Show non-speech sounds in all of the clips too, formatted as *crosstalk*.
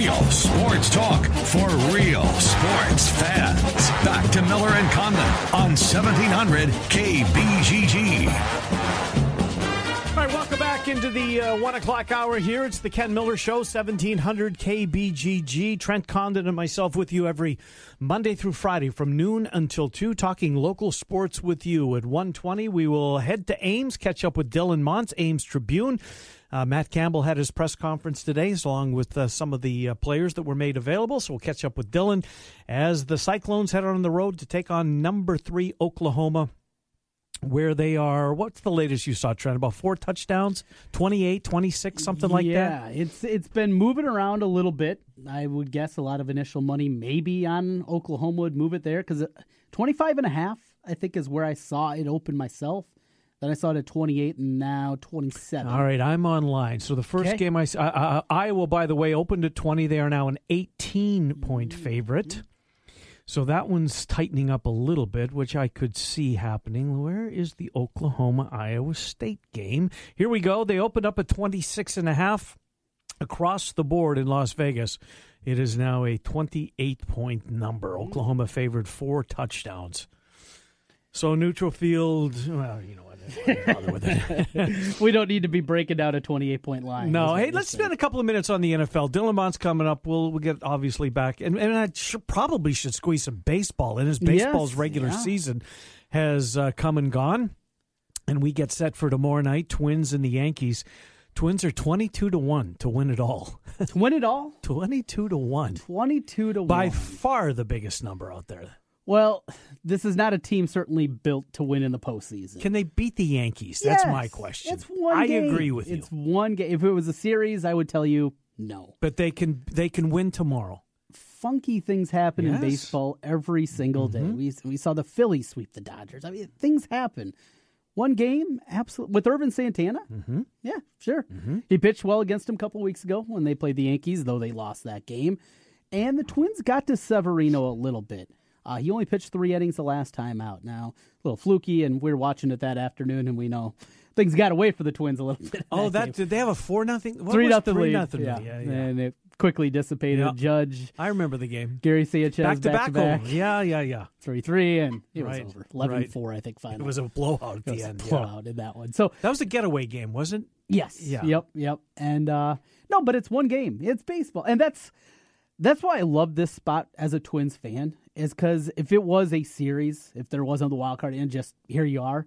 Real sports talk for real sports fans. Back to Miller and Condon on 1700 KBGG. All right, welcome back into the uh, one o'clock hour here. It's the Ken Miller Show, 1700 KBGG. Trent Condon and myself with you every Monday through Friday from noon until 2, talking local sports with you. At 120, we will head to Ames, catch up with Dylan Montz, Ames Tribune. Uh, Matt Campbell had his press conference today, along with uh, some of the uh, players that were made available. So we'll catch up with Dylan as the Cyclones head on the road to take on number three Oklahoma where they are what's the latest you saw trent about four touchdowns 28 26 something like yeah, that Yeah, it's it's been moving around a little bit. I would guess a lot of initial money maybe on Oklahoma would move it there cuz 25 and a half I think is where I saw it open myself. Then I saw it at 28 and now 27. all right i'm online. So the first Okay. game I, uh, uh, iowa by the way opened at 20 they are now an 18 point favorite. So that one's tightening up a little bit which i could see happening. Where is the oklahoma iowa state game? Here we go. They opened up at 26 and a half across the board in Las Vegas, it is now a 28 point number. Oklahoma favored four touchdowns. So neutral field, well, you know bother with it. *laughs* we don't need to be breaking down a 28 point line. no, hey, let's saying. spend a couple of minutes on the NFL. Dylan Montz coming up. We'll we'll get obviously back, and and I should, probably should squeeze some baseball in. As baseball's Yes, regular yeah. season has uh, come and gone, and we get set for tomorrow night. Twins and the Yankees. Twins are twenty-two to one to win it all. to win it all. *laughs* Twenty-two to one. 22 to 1. by far the biggest number out there. Well, this is not a team certainly built to win in the postseason. Can they beat the Yankees? That's Yes, my question. It's one I game. agree with you. It's one game. If it was a series, I would tell you no. but they can they can win tomorrow. Funky things happen Yes. Mm-hmm. in baseball every single day. We we saw the Phillies sweep the Dodgers. I mean, things happen. One game, absolutely. With Ervin Santana, mm-hmm. yeah, sure. He pitched well against him a couple weeks ago when they played the Yankees, though they lost that game. And the Twins got to Severino a little bit. Uh, he only pitched three innings the last time out. Now, a little fluky, and we were watching it that afternoon, and we know things got away for the Twins a little *laughs* bit. Oh, that game. did they have a four nothing? What three nothing three lead. nothing. yeah. yeah, yeah. and it quickly dissipated. Yeah. Judge I remember the game. Gary Sanchez Back to back, back, home. Yeah, yeah, yeah. three three, and it Right, was over. 11 right. 4, I think. Final. It was a blowout at It the was a end. yeah. blowout in that one. So That was a getaway game, wasn't? yes, Yeah. yep, yep. And uh, no, but it's one game. It's baseball, and that's that's why I love this spot as a Twins fan. Is because if it was a series, if there wasn't the wild card, and just here you are,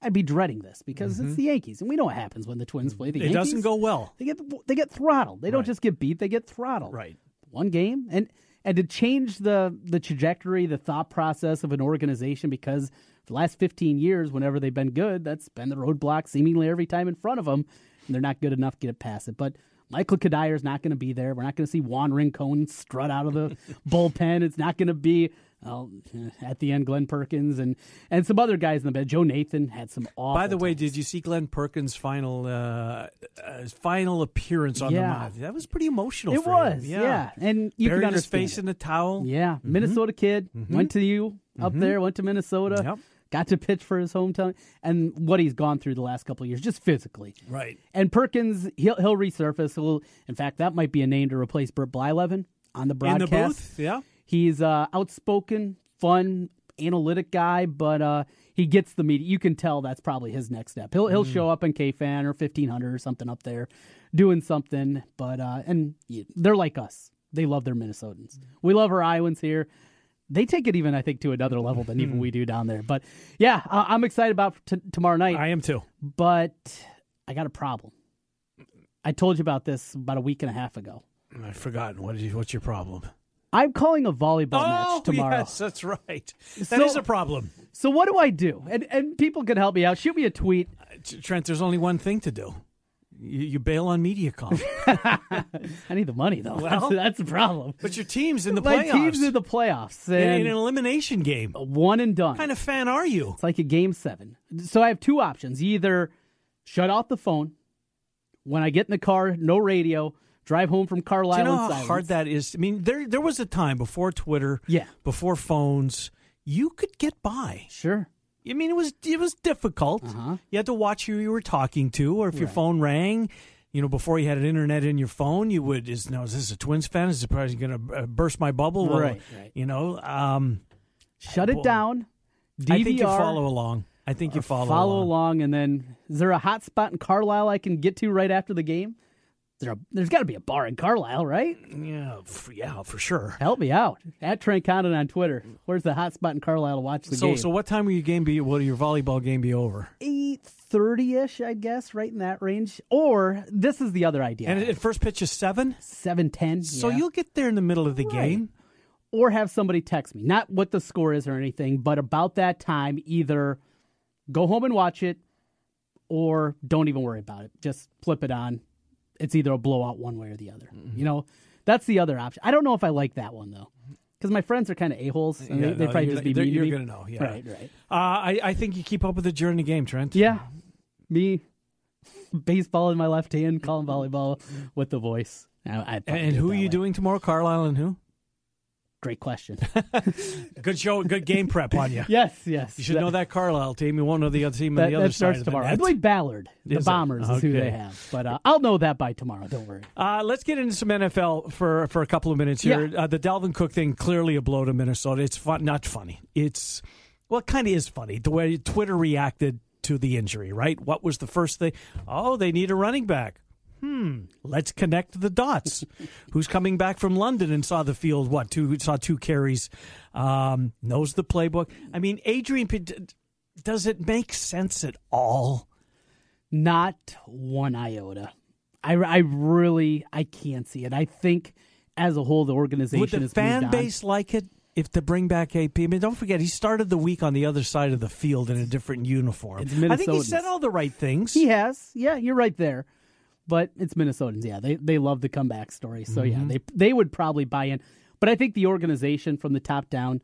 I'd be dreading this because it's the Yankees, and we know what happens when the Twins play the Mm-hmm. It doesn't go well. They get they get throttled. They don't just get beat; they get throttled. Right. One game, and and to change the the trajectory, the thought process of an organization, because for the last fifteen years, whenever they've been good, that's been the roadblock seemingly every time in front of them, and they're not good enough to get past it. But Michael Cuddyer's not going to be there. We're not going to see Juan Rincon strut out of the *laughs* bullpen. It's not going to be. Well, at the end, Glenn Perkins and, and some other guys in the bed. Joe Nathan had some awful. By the way, times. did you see Glenn Perkins' final uh, uh, final appearance on the Yeah. mound? That was pretty emotional. it for was, him. yeah. and you Buried his face it. in the towel. Yeah, Minnesota kid went to you up there, went to Minnesota, Mm-hmm. Yep. got to pitch for his hometown, and what he's gone through the last couple of years, just physically. Right. And Perkins, he'll he'll resurface. He'll, in fact, that might be a name to replace Burt Blyleven on the In broadcast. the booth. Yeah. He's uh, outspoken, fun, analytic guy, but uh, he gets the media. You can tell that's probably his next step. He'll Mm. he'll show up in KFan or fifteen hundred or something up there, doing something. But uh, and they're like us. They love their Minnesotans. We love our Iowans here. They take it even, I think, to another level than even hmm. we do down there. But yeah, I- I'm excited about t- tomorrow night. I am too. but I got a problem. I told you about this about a week and a half ago. I've forgotten. What is you, what's your problem? I'm calling a volleyball oh, match tomorrow. yes, that's right. That is So- a problem. So what do I do? And and people can help me out. Shoot me a tweet. Uh, Trent, there's only one thing to do. You, you bail on MediaCom. *laughs* I need the money though. Well- that's, that's the problem. but your team's in the My playoffs. team's in the playoffs in and an elimination game. One and done. What kind of fan are you? It's like a game seven. So I have two options: either shut off the phone when I get in the car, no radio, drive home from Carlisle. Do you know how silence. hard that is? I mean, there there was a time before Twitter, Yeah. before phones, you could get by. Sure. I mean, it was it was difficult. Uh-huh. You had to watch who you were talking to, or if your phone rang. you know, before you had an internet in your phone, you would is no, is this a Twins fan? Is it probably going to uh, burst my bubble? Well, Right, right. You know, um, Shut it Well, down. DVR. I think you follow along. I think you follow, follow along. along, and then is there a hot spot in Carlisle I can get to right after the game? There there's got to be a bar in Carlisle, right? Yeah, for, yeah, for sure. Help me out at Trent Condon on Twitter. Where's the hot spot in Carlisle to watch the So, game? so what time will your game be? Will your volleyball game be over? eight thirty ish, I guess, right in that range. Or this is the other idea: And at first pitch is seven. seven ten. So yeah. you'll get there in the middle of the Right. game. or have somebody text me, not what the score is or anything, but about that time, either go home and watch it, or don't even worry about it. Just flip it on. It's either a blowout one way or the other. Mm-hmm. You know, that's the other option. I don't know if I like that one though, because my friends are kind of a holes, and Yeah, they, they no, probably just be mean you're me. gonna know, yeah. Right, right. Uh, I, I think you keep up with the game, Trent. Yeah, me, baseball in my left hand, calling volleyball with the voice. I, And, and who are you way. doing tomorrow? Carlisle and who? Great question. *laughs* *laughs* Good show, good game prep on you. yes, yes. You should know that Carlisle team. You won't know the other team on the other that starts side of the tomorrow. I believe Ballard, the? Bombers, is who they have. But uh, I'll know that by tomorrow. Don't worry. Uh, let's get into some NFL for for a couple of minutes here. Yeah. Uh, the Dalvin Cook thing clearly a blow to Minnesota. It's fun, not funny. It's well, it kind of is funny the way Twitter reacted to the injury. Right? What was the first thing? Oh, they need a running back. Hmm. Let's connect the dots. *laughs* Who's coming back from London and saw the field? What two saw two carries? Um, knows the playbook. I mean, Adrian. Does it make sense at all? Not one iota. I, I really I can't see it. I think as a whole the organization Would the fan base like it if to bring back AP? I mean, don't forget he started the week on the other side of the field in a different uniform. I think he said all the right things. He has. Yeah, you're right there. But it's Minnesotans. Yeah, they they love the comeback story. So yeah, Mm-hmm. they they would probably buy in. But I think the organization from the top down,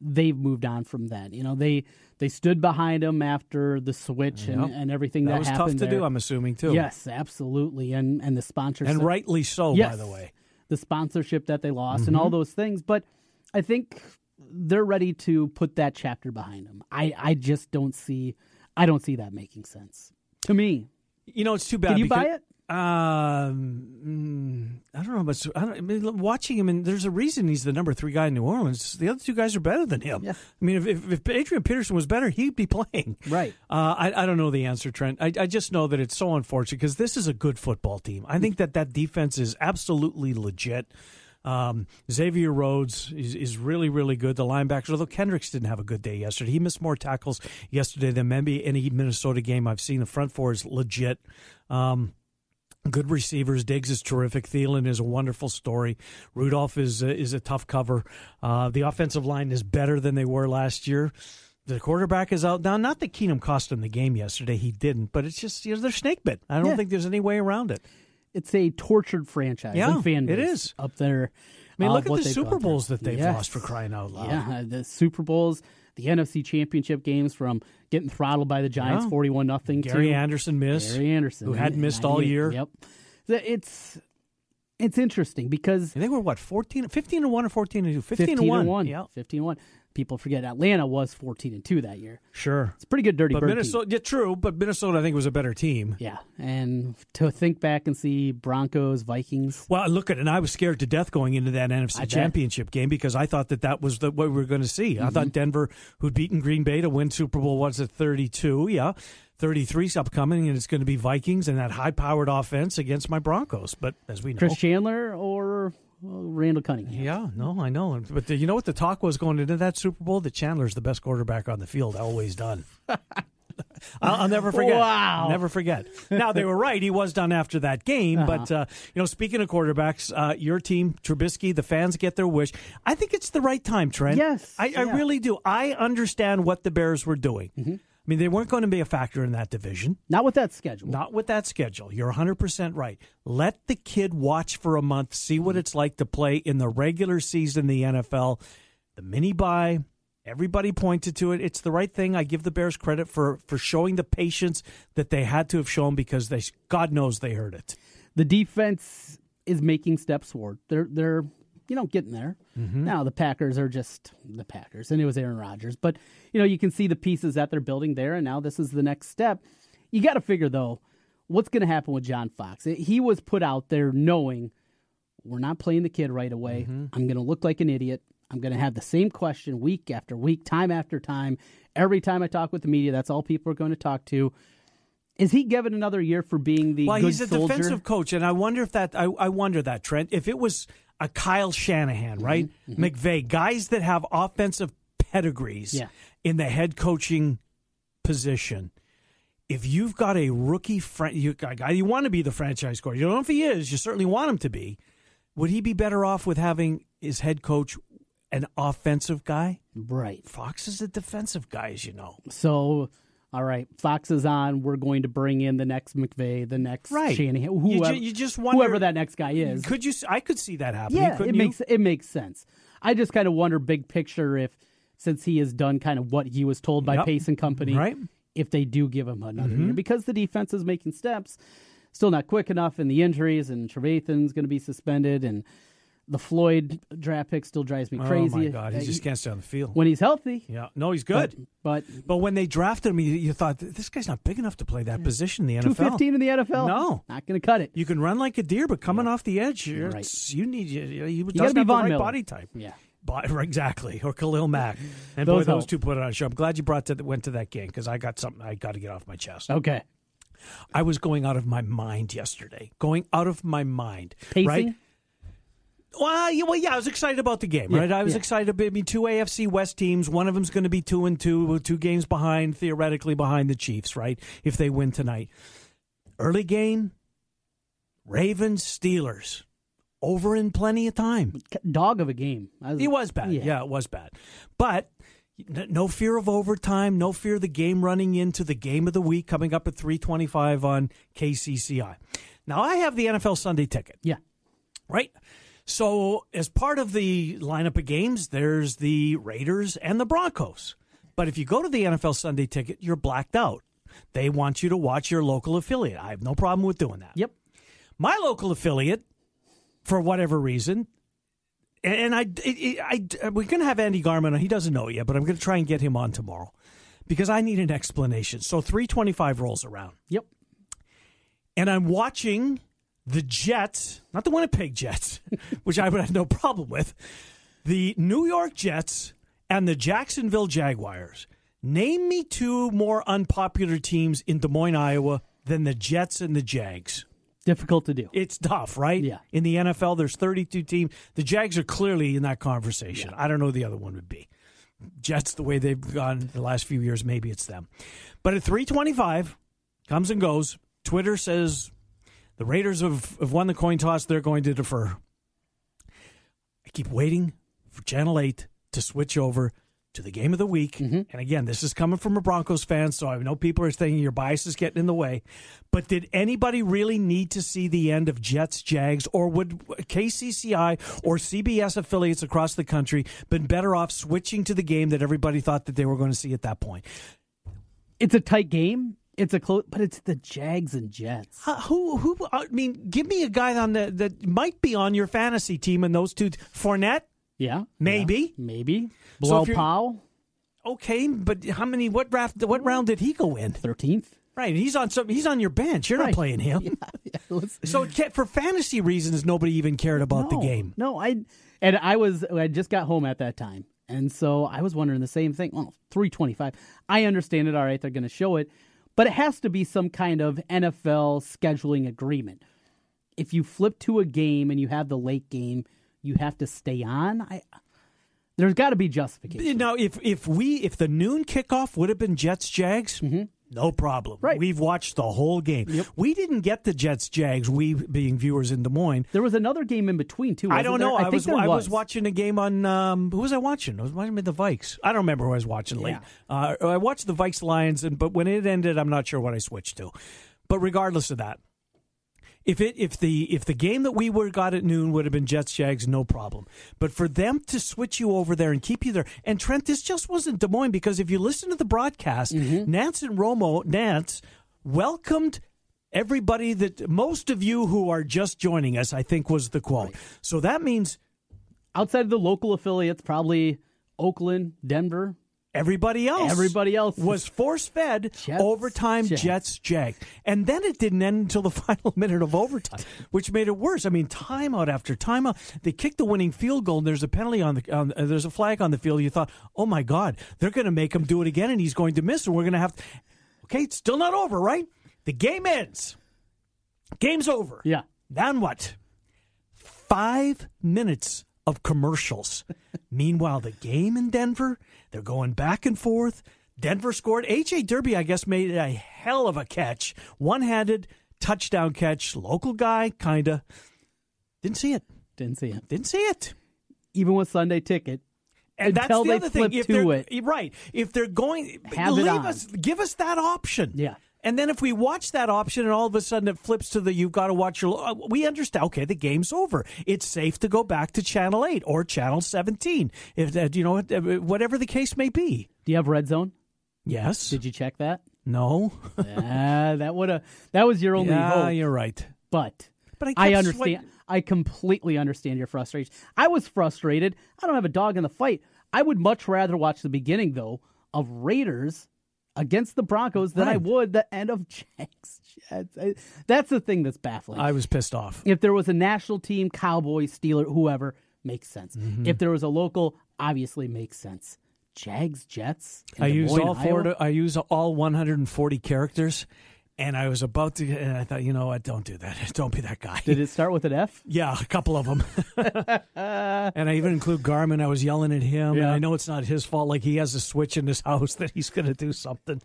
they've moved on from that. You know, they they stood behind him after the switch and, Yep. and everything that, that was tough to there. do. I'm assuming too. Yes, absolutely. And and the sponsorship and rightly so. yes, By the way, the sponsorship that they lost and Mm-hmm. all those things. But I think they're ready to put that chapter behind them. I I just don't see I don't see that making sense to me. you know it's too bad. Can you buy it? Um, mm, I don't know, but I, don't, I mean, watching him, and there's a reason he's the number three guy in New Orleans. The other two guys are better than him. Yeah. I mean, if, if, if Adrian Peterson was better, he'd be *laughs* playing. Right. Uh, I, I don't know the answer, Trent. I, I just know that it's so unfortunate because this is a good football team. I think that that defense is absolutely legit. Um, Xavier Rhodes is, is really, really good. The linebackers, although Kendricks didn't have a good day yesterday, he missed more tackles yesterday than maybe any Minnesota game I've seen. The front four is legit. Um, Good receivers. Diggs is terrific. Thielen is a wonderful story. Rudolph is uh, is a tough cover. Uh, the offensive line is better than they were last year. The quarterback is out now. Not that Keenum cost him the game yesterday. He didn't, but it's just you know they're snake bit. I don't Yeah. think there's any way around it. It's a tortured franchise. Yeah, fan it is. up there. I mean, uh, look at the Super. Bowls that they've Yes. lost for crying out loud. Yeah, the Super Bowls, the NFC Championship games from getting throttled by the Giants, Yeah. forty-one nothing. Gary Anderson missed. Gary Anderson, who hadn't missed all year. Yep. It's it's interesting because And they were what 14, 15 and one or fourteen and two. 15, 15 and one. one, Yeah, 15 and one. People forget Atlanta was fourteen and two that year. sure. It's a pretty good dirty But bird team. Minnesota, yeah, true. But Minnesota, I think, was a better team. Yeah, and to think back and see Broncos, Vikings. Well, look at, and I was scared to death going into that NFC I bet. Championship game because I thought that that was the, what we were going to see. I Mm-hmm. thought Denver, who'd beaten Green Bay to win Super Bowl, was at thirty-two. Yeah, 33's upcoming, and it's going to be Vikings and that high-powered offense against my Broncos. But as we know, Chris Chandler or Randall Cunningham. yeah, no, I know. But the, you know what the talk was going into that Super Bowl? That Chandler's the best quarterback on the field, always done. *laughs* I'll, I'll never forget. Wow. Never forget. Now they were right; he was done after that game. Uh-huh. But uh, you know, speaking of quarterbacks, uh, your team, Trubisky, the fans get their wish. I think it's the right time, Trent. Yes, I, I yeah. Mm-hmm. really do. I understand what the Bears were doing. I mean, they weren't going to be a factor in that division. Not with that schedule. Not with that schedule. You're 100% right. Let the kid watch for a month, see what mm-hmm. it's like to play in the regular season the NFL. The mini buy, everybody pointed to it. It's the right thing. I give the Bears credit for for showing the patience that they had to have shown because they God knows they heard it. the defense is making steps forward. They're they're you know getting there. Mm-hmm. Now the Packers are just the Packers, and it was Aaron Rodgers. But you know you can see the pieces that they're building there, and now this is the next step. You got to figure though, what's going to happen with John Fox? He was put out there knowing we're not playing the kid right away. Mm-hmm. I'm going to look like an idiot. I'm going to have the same question week after week, time after time. Every time I talk with the media, that's all people are going to talk to. Is he given another year for being the well, he's a soldier? defensive coach, and I wonder if that I, I wonder that Trent. If it was a Kyle Shanahan, right, Mm-hmm, McVay, guys that have offensive pedigrees Yeah. in the head coaching position. If you've got a rookie fran- you, guy you want to be the franchise coach, you don't know if he is. You certainly want him to be. Would he be better off with having his head coach an offensive guy? Right. Fox is a defensive guy, as you know. So, all right, Fox is on. We're going to bring in the next McVay, the next Right. Shanahan, You whoever, ju- you just wonder- whoever that next guy is. Could you? I could see that happening. yeah, it you? makes it makes sense. I just kind of wonder, big picture, if since he has done kind of what he was told by Yep. Pace and Company, Right. Mm-hmm. If they do give him another year, because the defense is making steps, still not quick enough, and the injuries, and Trevathan's going to be suspended, and the Floyd draft pick still drives me crazy. Oh my God, he Uh, just can't stay on the field. when he's healthy. yeah, no, he's good. But, But when they drafted him, you, you thought this guy's not big enough to play that position in the NFL. fifteen in the NFL, No. not going to cut it. You can run like a deer, but coming off the edge, Right. you need you, you, you gotta be have the Von right Miller. body type. Yeah. *laughs* Exactly, or Khalil Mack, and Those boy, those two put it on a show. I'm glad you brought to went to that game because I got something I got to get off my chest. Okay. I was going out of my mind yesterday, going out of my mind. Pacing? Right? Well, yeah, well, yeah, I was excited about the game, Yeah, right? I was yeah. excited. I mean, two AFC West teams. One of them's going to be two and two, with two games behind, theoretically behind the Chiefs, right? If they win tonight, early game, Ravens Steelers, over in plenty of time. Dog of a game. It was bad. Yeah. Yeah. it was bad. But no fear of overtime, no fear of the game running into the game of the week coming up at 325 on KCCI. Now, I have the NFL Sunday ticket, Yeah. right? So, as part of the lineup of games, there's the Raiders and the Broncos. But if you go to the NFL Sunday ticket, you're blacked out. They want you to watch your local affiliate. I have no problem with doing that Yep. my local affiliate, for whatever reason, and I, I, I we're going to have Andy Garman. He doesn't know yet, but I'm going to try and get him on tomorrow because I need an explanation. So 325 rolls around, Yep. and I'm watching the Jets, not the Winnipeg Jets, *laughs* which I would have no problem with, the New York Jets and the Jacksonville Jaguars. Name me two more unpopular teams in Des Moines, Iowa than the Jets and the Jags. Difficult to do. It's tough, right? Yeah. In the NFL, there's 32 teams. The Jags are clearly in that conversation. I don't know who the other one would be. Jets, the way they've gone the last few years, maybe it's them. But at 325, comes and goes. Twitter says the Raiders have, have won the coin toss. They're going to defer. I keep waiting for Channel 8 to switch over to the game of the week. Mm-hmm. And again, this is coming from a Broncos fan, so I know people are thinking your bias is getting in the way. But did anybody really need to see the end of Jets, Jags, or would KCCI or CBS affiliates across the country been better off switching to the game that everybody thought that they were going to see at that point? It's a tight game. It's a close, but it's the Jags and Jets. Uh, who, who? I mean, give me a guy on the that might be on your fantasy team in those two. Fournette, Yeah, Maybe. yeah, maybe. So Blow you're- Powell, okay, but how many? What draft? What round did he go in? thirteenth. Right, he's on some. He's on your bench. You're not playing him. *laughs* So it ca- for fantasy reasons, nobody even cared about the game. No, I and I was I just got home at that time, and so I was wondering the same thing. Well, three twenty five. I understand it. All right, they're going to show it, but it has to be some kind of NFL scheduling agreement. If you flip to a game and you have the late game, you have to stay on. I there's got to be justification. Now, if if we if the noon kickoff would have been Jets Jags, mm-hmm. No problem. Right. We've watched the whole game. We didn't get the Jets Jags. We being viewers in Des Moines. There was another game in between too. I don't know. I, think was I was watching a game on um, who was I watching? I was watching the Vikes. I don't remember who I was watching late. Uh, I watched the Vikes Lions, and but when it ended, I'm not sure what I switched to. But regardless of that, if it if the if the game that we were got at noon would have been Jets Jags, no problem. But for them to switch you over there and keep you there, and Trent, this just wasn't Des Moines because if you listen to the broadcast, mm-hmm. Nance and Romo, Nance welcomed everybody that most of you who are just joining us, I think was the quote. So that means outside of the local affiliates, probably Oakland, Denver, Everybody else, Everybody else was force fed *laughs* overtime. Jets. Jets, Jags, and then it didn't end until the *laughs* final minute of overtime, which made it worse. I mean, timeout after timeout. They kicked the winning field goal, and there's a penalty on the. On, uh, there's a flag on the field. You thought, oh my God, they're going to make him do it again, and he's going to miss, and we're going to have. To, okay, it's still not over, right? The game ends. Game's over. Yeah. Then what? Five minutes of commercials. *laughs* Meanwhile, the game in Denver, they're going back and forth. Denver scored. AJ Derby, I guess, made a hell of a catch. One handed touchdown catch. Local guy, kind of. Didn't see it. Didn't see it. Didn't see it. Even with Sunday ticket. And that's the other thing. If to they're, it. right? If they're going, Have it leave on. us, give us that option. Yeah. And then if we watch that option, and all of a sudden it flips to the you've got to watch your, uh, we understand. Okay, the game's over. It's safe to go back to channel eight or channel seventeen, if uh, you know uh, whatever the case may be. Do you have red zone? Yes. Did you check that? no. *laughs* Ah, that would have. That was your only yeah, hope. you're right. But But I I, understand. sweat- I completely understand your frustration. I was frustrated. I don't have a dog in the fight. I would much rather watch the beginning though of Raiders against the Broncos than I would the end of Jags. *laughs* Jets. That's the thing that's baffling. I was pissed off. if there was a national team, Cowboys, Steeler, whoever, makes sense. Mm-hmm. If there was a local, obviously makes sense. Jags, Jets. I used all four. I used all 140 characters, and I was about to. And I thought, you know what? Don't do that. *laughs* Don't be that guy. Did it start with an F? *laughs* Yeah, a couple of them. *laughs* and I even include Garman. I was yelling at him, and Yeah. I know it's not his fault. Like he has a switch in his house that he's going to do something.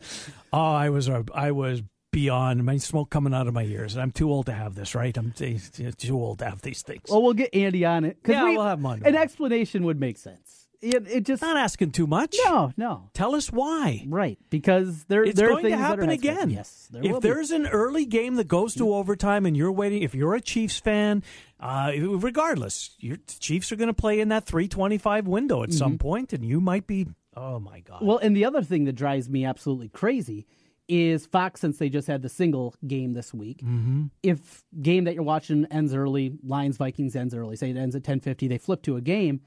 Oh, I was, I was beyond my smoke coming out of my ears, and I'm too old to have this. Right? I'm too old to have these things. Well, we'll get Andy on it. Yeah, we- we'll have him on An explanation would make sense. It, it just not asking too much. no, no, Tell us why. right? Because there, It's there going are to happen are not expected. again. Yes, there if will be. there's an early game that goes to overtime and you're waiting, if you're a Chiefs fan, uh, regardless, your Chiefs are going to play in that 325 window at some point, and you might be. Oh my God! Well, and the other thing that drives me absolutely crazy is Fox, since they just had the single game this week. Mm-hmm. If game that you're watching ends early, Lions Vikings ends early, say it ends at 10:50, they flip to a game.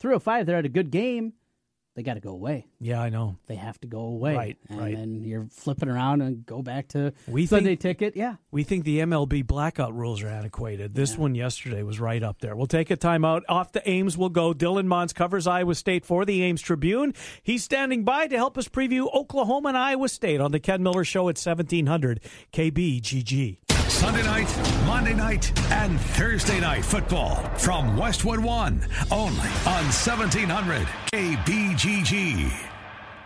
305, they're at a good game. They got to go away. yeah, I know. They have to go away. Right, and right. then you're flipping around and go back to We Sunday think- ticket. Yeah. We think the MLB blackout rules are antiquated. This one yesterday was right up there. We'll take a timeout. Off the Ames we'll go. Dylan Montz covers Iowa State for the Ames Tribune. He's standing by to help us preview Oklahoma and Iowa State on the Ken Miller Show at 1700 KBGG. Sunday night, Monday night, and Thursday night football from Westwood One, only on 1700 KBGG.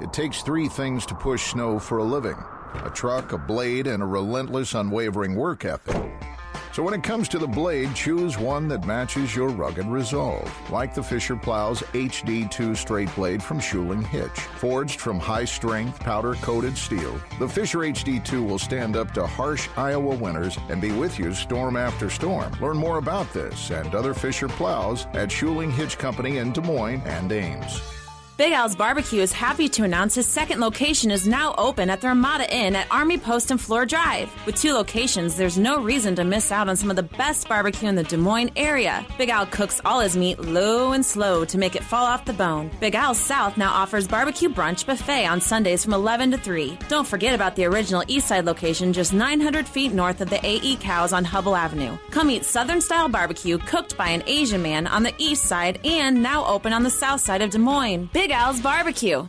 it takes three things to push snow for a living a truck, a blade, and a relentless, unwavering work ethic. So when it comes to the blade, choose one that matches your rugged resolve, like the Fisher Plow's HD2 straight blade from Schuling Hitch. Forged from high strength, powder coated steel, the Fisher HD2 will stand up to harsh Iowa winters and be with you storm after storm. Learn more about this and other Fisher Plows at Schuling Hitch Company in Des Moines and Ames. Big Al's Barbecue is happy to announce his second location is now open at the Ramada Inn at Army Post and Fleur Drive. With two locations, there's no reason to miss out on some of the best barbecue in the Des Moines area. Big Al cooks all his meat low and slow to make it fall off the bone. Big Al's South now offers barbecue brunch buffet on Sundays from 11 to 3. Don't forget about the original Eastside location just 900 feet north of the AE Cows on Hubbell Avenue. Come eat Southern style barbecue cooked by an Asian man on the east side and now open on the south side of Des Moines. Big Al's Barbecue.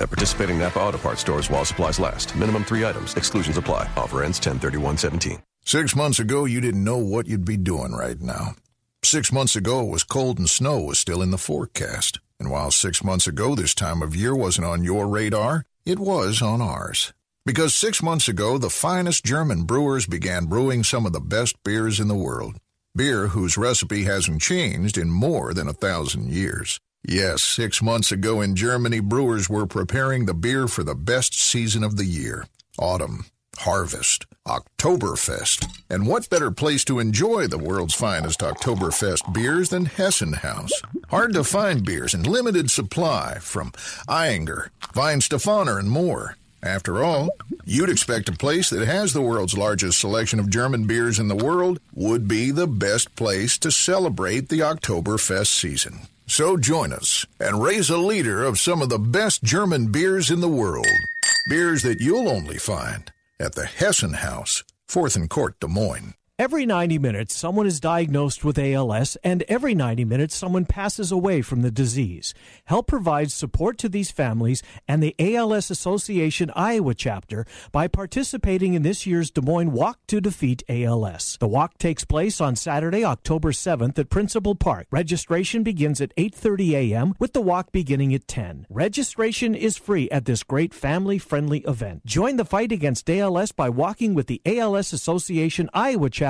At participating Napa Auto Parts stores while supplies last. Minimum three items. Exclusions apply. Offer ends 103117. Six months ago, you didn't know what you'd be doing right now. Six months ago, it was cold and snow was still in the forecast. And while six months ago this time of year wasn't on your radar, it was on ours. Because six months ago, the finest German brewers began brewing some of the best beers in the world. Beer whose recipe hasn't changed in more than a thousand years. Yes, six months ago in Germany, brewers were preparing the beer for the best season of the year autumn, harvest, Oktoberfest. And what better place to enjoy the world's finest Oktoberfest beers than Hessenhaus? Hard to find beers in limited supply from Ayinger, Weihenstephaner, and more. After all, you'd expect a place that has the world's largest selection of German beers in the world would be the best place to celebrate the Oktoberfest season. So join us and raise a liter of some of the best German beers in the world. Beers that you'll only find at the Hessen Haus, 4th and Court, Des Moines. Every 90 minutes, someone is diagnosed with ALS, and every 90 minutes, someone passes away from the disease. Help provide support to these families and the ALS Association Iowa chapter by participating in this year's Des Moines Walk to Defeat ALS. The walk takes place on Saturday, October 7th at Principal Park. Registration begins at 8:30 a.m. with the walk beginning at 10. Registration is free at this great family-friendly event. Join the fight against ALS by walking with the ALS Association Iowa chapter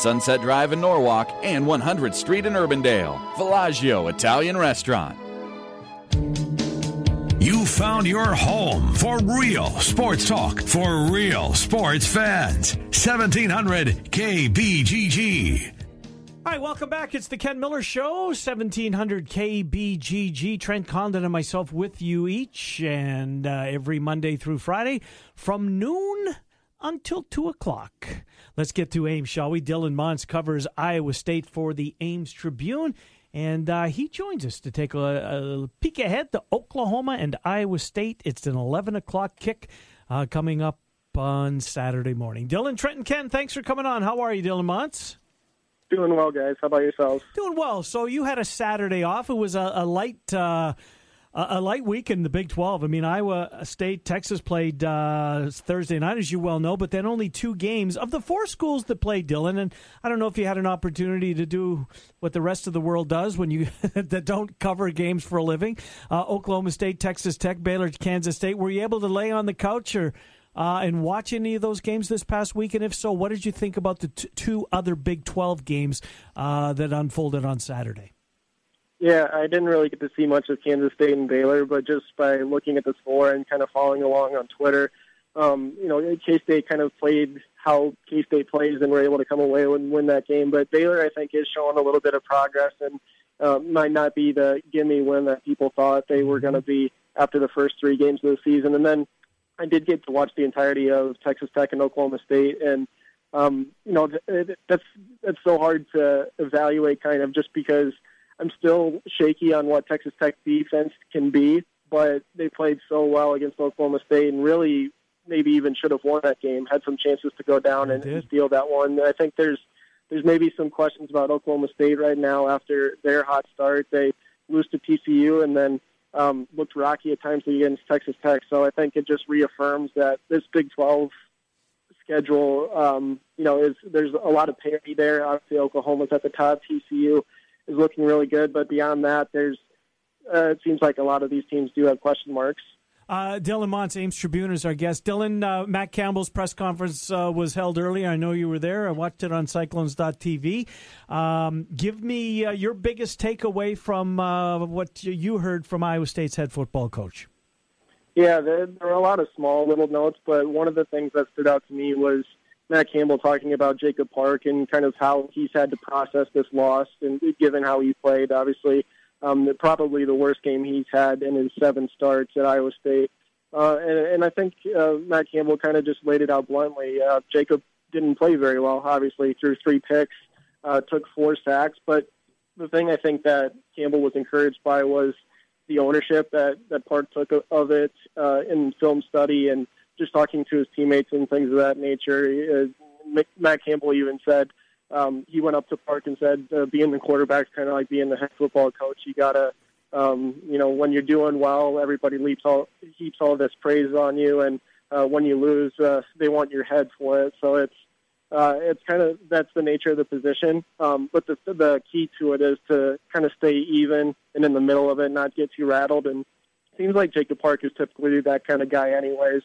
Sunset Drive in Norwalk and 100th Street in Urbandale. Villaggio Italian Restaurant. You found your home for real sports talk for real sports fans. 1700 KBGG. All right, welcome back. It's the Ken Miller Show, 1700 KBGG. Trent Condon and myself with you each and uh, every Monday through Friday from noon until 2 o'clock. Let's get to Ames, shall we? Dylan Montz covers Iowa State for the Ames Tribune. And uh, he joins us to take a, a, peek ahead to Oklahoma and Iowa State. It's an 11 o'clock kick uh, coming up on Saturday morning. Dylan, Trenton, Ken, thanks for coming on. How are you, Dylan Montz? Doing well, guys. How about yourselves? Doing well. So you had a Saturday off. It was a, a light. Uh, a light week in the Big 12. I mean, Iowa State, Texas played uh, Thursday night, as you well know, but then only two games of the four schools that played Dylan. And I don't know if you had an opportunity to do what the rest of the world does when you *laughs* that don't cover games for a living. Uh, Oklahoma State, Texas Tech, Baylor, Kansas State. Were you able to lay on the couch or uh, and watch any of those games this past week? And if so, what did you think about the t- two other Big 12 games uh, that unfolded on Saturday? Yeah, I didn't really get to see much of Kansas State and Baylor, but just by looking at the score and kind of following along on Twitter, Um, you know, K State kind of played how K State plays and were able to come away and win that game. But Baylor, I think, is showing a little bit of progress and uh, might not be the gimme win that people thought they were going to be after the first three games of the season. And then I did get to watch the entirety of Texas Tech and Oklahoma State, and um, you know th- that's that's so hard to evaluate, kind of just because I'm still shaky on what Texas Tech defense can be. But they played so well against Oklahoma State, and really maybe even should have won that game. Had some chances to go down and, and steal that one. I think there's there's maybe some questions about Oklahoma State right now after their hot start. They lose to TCU and then um, looked rocky at times against Texas Tech. So I think it just reaffirms that this Big 12 schedule, um, you know, is there's a lot of parity there. Obviously, Oklahoma's at the top. TCU is looking really good, but beyond that, there's uh, it seems like a lot of these teams do have question marks. Uh, Dylan Montz, Ames Tribune, is our guest. Dylan, uh, Matt Campbell's press conference uh, was held earlier. I know you were there. I watched it on Cyclones.tv. Um, give me uh, your biggest takeaway from uh, what you heard from Iowa State's head football coach. Yeah, there, there are a lot of small little notes, but one of the things that stood out to me was Matt Campbell talking about Jacob Park and kind of how he's had to process this loss, and given how he played, obviously – um, probably the worst game he's had in his seven starts at Iowa State. Uh, and, and I think uh, Matt Campbell kind of just laid it out bluntly. Uh, Jacob didn't play very well, obviously, threw three picks, uh, took four sacks. But the thing I think that Campbell was encouraged by was the ownership that, that Park took of it uh, in film study and just talking to his teammates and things of that nature. Uh, Matt Campbell even said, um, he went up to Park and said, uh, being the quarterback is kind of like being the head football coach. You gotta, um, you know, when you're doing well, everybody leaps all heaps all this praise on you, and uh, when you lose, uh, they want your head for it. So it's uh, it's kind of that's the nature of the position. Um, but the the key to it is to kind of stay even and in the middle of it, not get too rattled. And seems like Jacob Park is typically that kind of guy, anyways.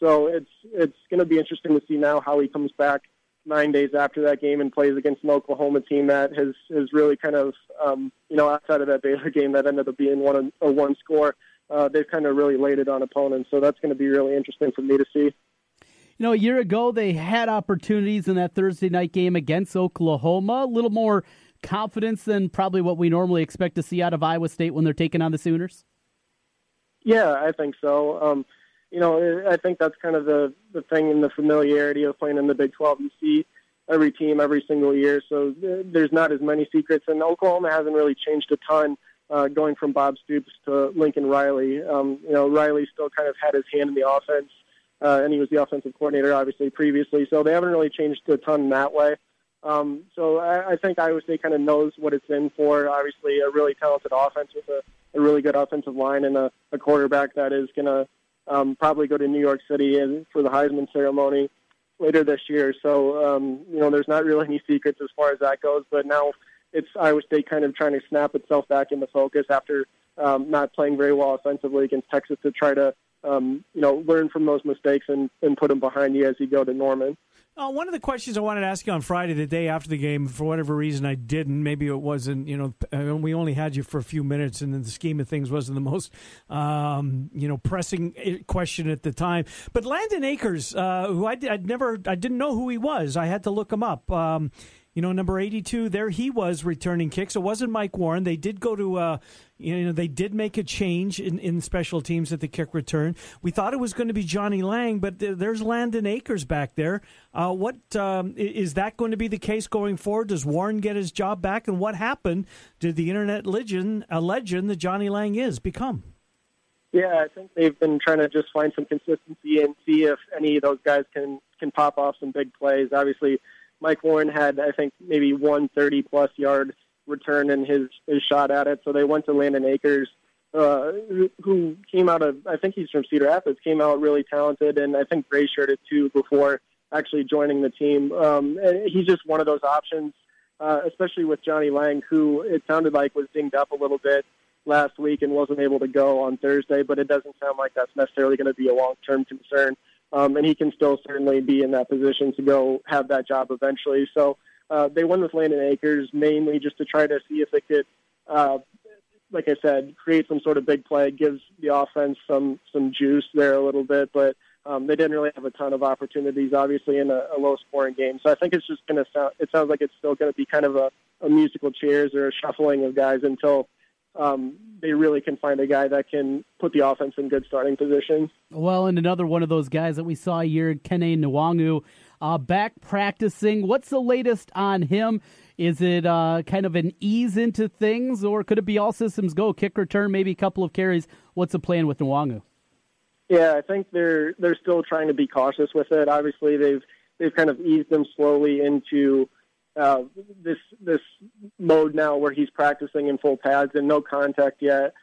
So it's it's going to be interesting to see now how he comes back nine days after that game and plays against an Oklahoma team that has has really kind of um, you know outside of that Baylor *laughs* game that ended up being one a one score. Uh, they've kind of really laid it on opponents, so that's going to be really interesting for me to see. You know, a year ago they had opportunities in that Thursday night game against Oklahoma. A little more confidence than probably what we normally expect to see out of Iowa State when they're taking on the Sooners. Yeah, I think so. Um, you know, I think that's kind of the the thing in the familiarity of playing in the Big 12. You see every team every single year, so there's not as many secrets. And Oklahoma hasn't really changed a ton uh, going from Bob Stoops to Lincoln Riley. Um, you know, Riley still kind of had his hand in the offense, uh, and he was the offensive coordinator obviously previously. So they haven't really changed a ton in that way. Um, so I, I think Iowa State kind of knows what it's in for. Obviously, a really talented offense with a, a really good offensive line and a, a quarterback that is going to um, probably go to New York City for the Heisman ceremony later this year. So um, you know, there's not really any secrets as far as that goes. But now it's Iowa State kind of trying to snap itself back into focus after um, not playing very well offensively against Texas to try to um, you know learn from those mistakes and, and put them behind you as you go to Norman. Uh, one of the questions I wanted to ask you on Friday, the day after the game, for whatever reason I didn't. Maybe it wasn't. You know, uh, we only had you for a few minutes, and in the scheme of things, wasn't the *laughs* most, um, you know, pressing uh, question at the time. But Landen Akers, uh, who I would never, I didn't know who he was. I had to look him up. Um, you know, number 82, there he was returning kicks. It wasn't Mike Warren. They did go to, uh, you know, they did make a change in, in special teams at the kick return. We thought it was going to be Johnny Lang, but there's Landen Akers back there. Uh, what um, is that going to be the case going forward? Does Warren get his job back? And what happened to the internet legend, a legend that Johnny Lang is become? Yeah, I think they've been trying to just find some consistency and see if any of those guys can can pop off some big plays. Obviously, Mike Warren had, I think, maybe one thirty plus yard return in his his shot at it. So they went to Landen Akers, uh, who came out of, I think he's from Cedar Rapids, came out really talented, and I think gray shirted too before actually joining the team. Um, he's just one of those options, uh, especially with Johnny Lang, who it sounded like was dinged up a little bit last week and wasn't able to go on Thursday. But it doesn't sound like that's necessarily going to be a long term concern um, and he can still certainly be in that position to go have that job eventually. So uh, they won with Landen Akers mainly just to try to see if they could, uh, like I said, create some sort of big play, gives the offense some some juice there a little bit. But um, they didn't really have a ton of opportunities, obviously, in a, a low-scoring game. So I think it's just going to sound. It sounds like it's still going to be kind of a, a musical chairs or a shuffling of guys until um, they really can find a guy that can put the offense in good starting position. Well, and another one of those guys that we saw here, Kene Nwangwu, uh, back practicing. What's the latest on him? Is it uh, kind of an ease into things, or could it be all systems go? Kick return, maybe a couple of carries. What's the plan with Nwangwu? Yeah, I think they're they're still trying to be cautious with it. Obviously, they've they've kind of eased them slowly into uh, this this mode now where he's practicing in full pads and no contact yet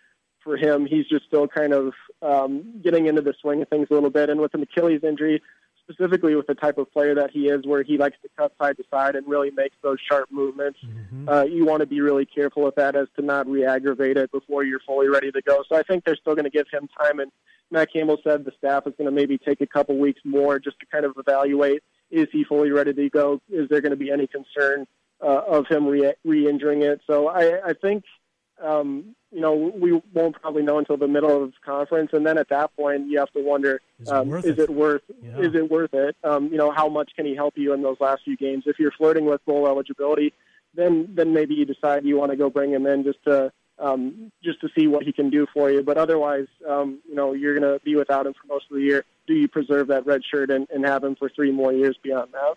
for him. He's just still kind of um, getting into the swing of things a little bit. And with an Achilles injury, specifically with the type of player that he is, where he likes to cut side to side and really makes those sharp movements, mm-hmm. uh, you want to be really careful with that as to not re-aggravate it before you're fully ready to go. So I think they're still going to give him time. And Matt Campbell said the staff is going to maybe take a couple weeks more just to kind of evaluate is he fully ready to go? Is there going to be any concern uh, of him re- re-injuring it? So I, I think um, you know, we won't probably know until the middle of the conference, and then at that point, you have to wonder: Is it um, worth is it? it worth? Yeah. Is it worth it? Um, you know, how much can he help you in those last few games? If you're flirting with bowl eligibility, then then maybe you decide you want to go bring him in just to um, just to see what he can do for you. But otherwise, um, you know, you're going to be without him for most of the year. Do you preserve that red shirt and, and have him for three more years beyond that?